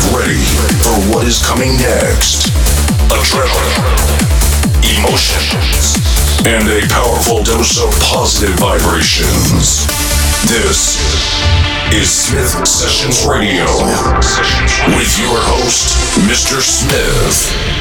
Get ready for what is coming next. Adrenaline, emotions, and a powerful dose of positive vibrations. This is Smith Sessions Radio with your host, Mr. Smith.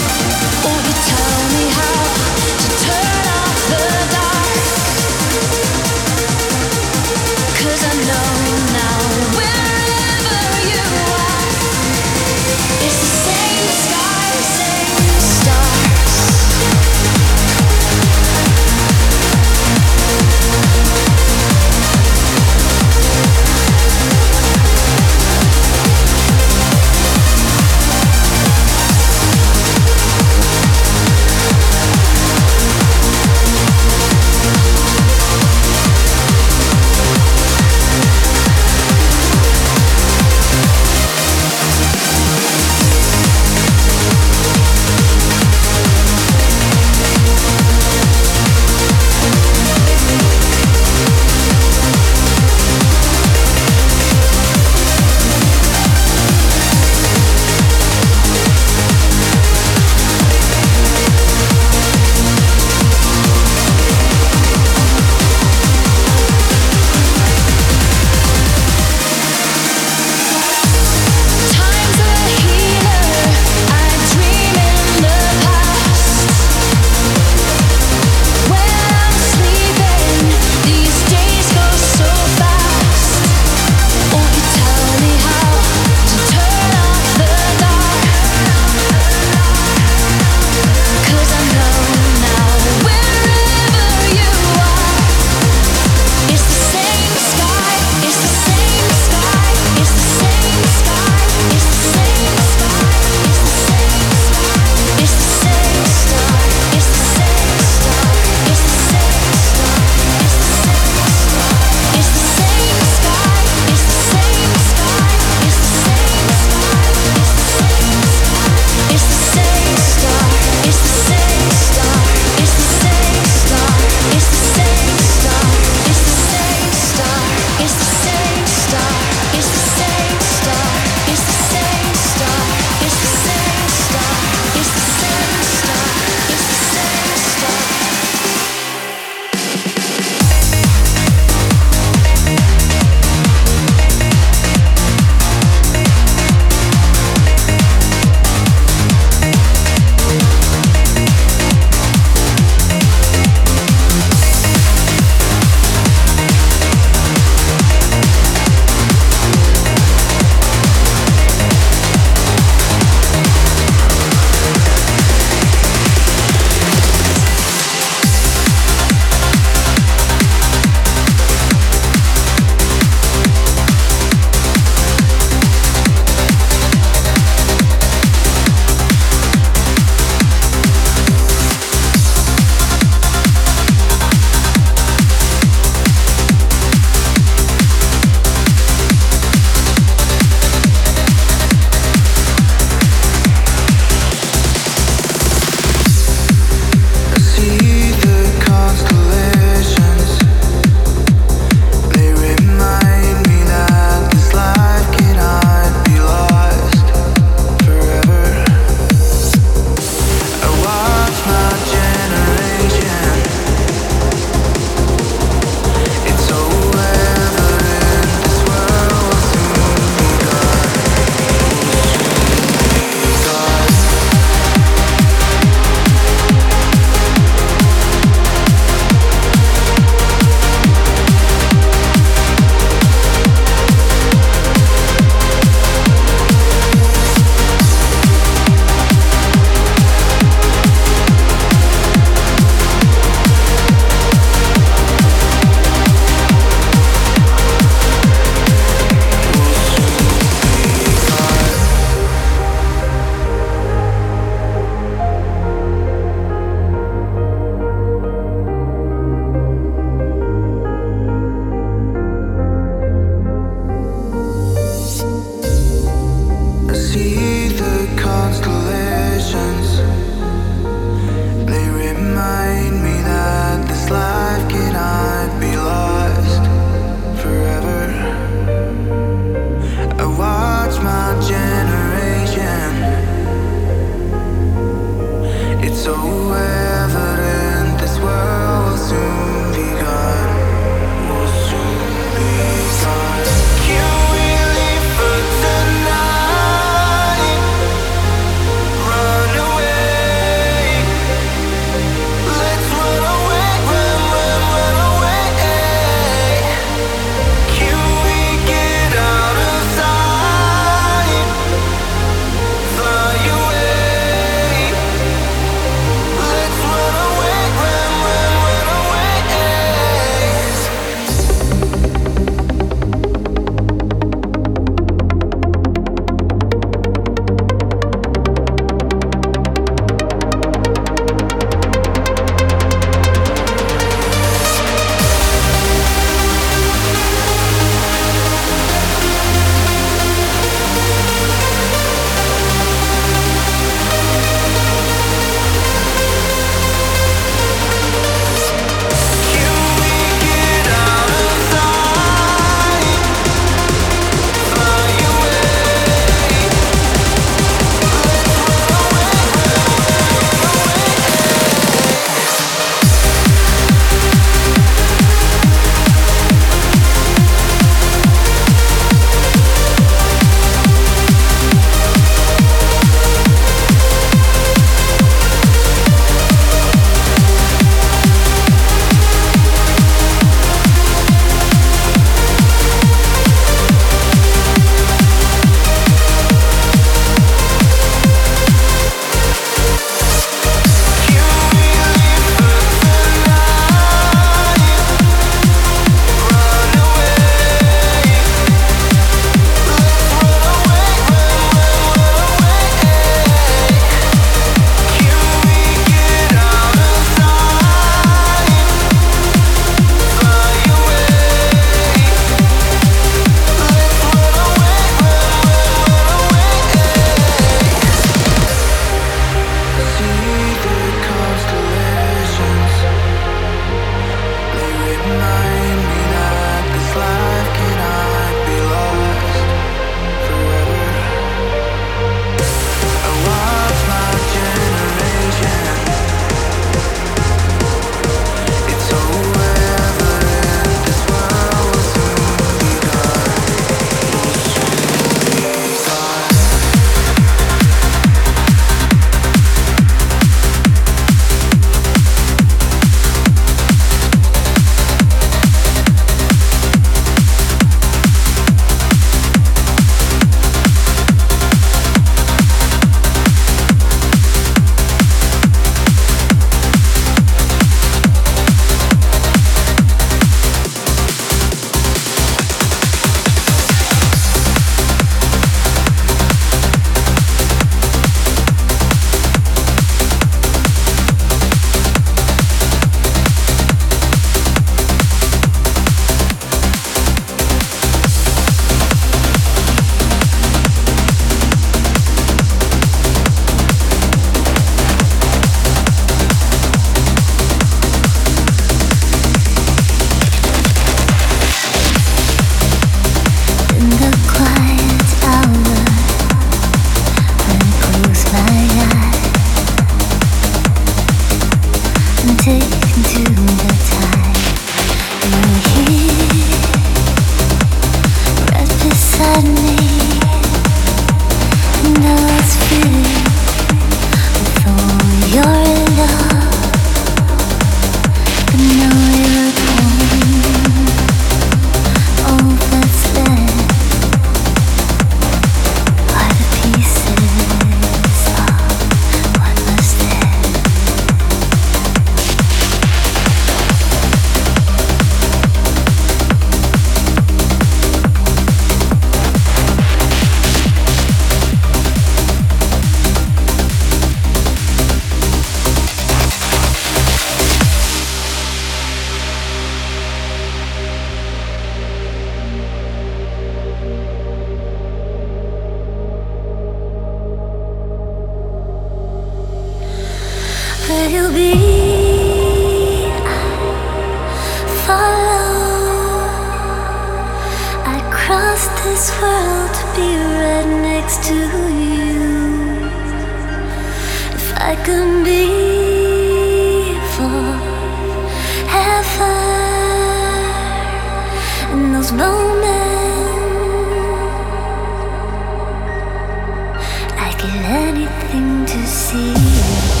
Oh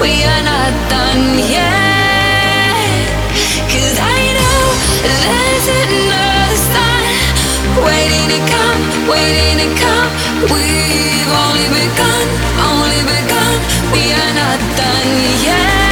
we are not done yet. Cause I know there's another sign waiting to come, waiting to come. We've only begun, only begun. We are not done yet.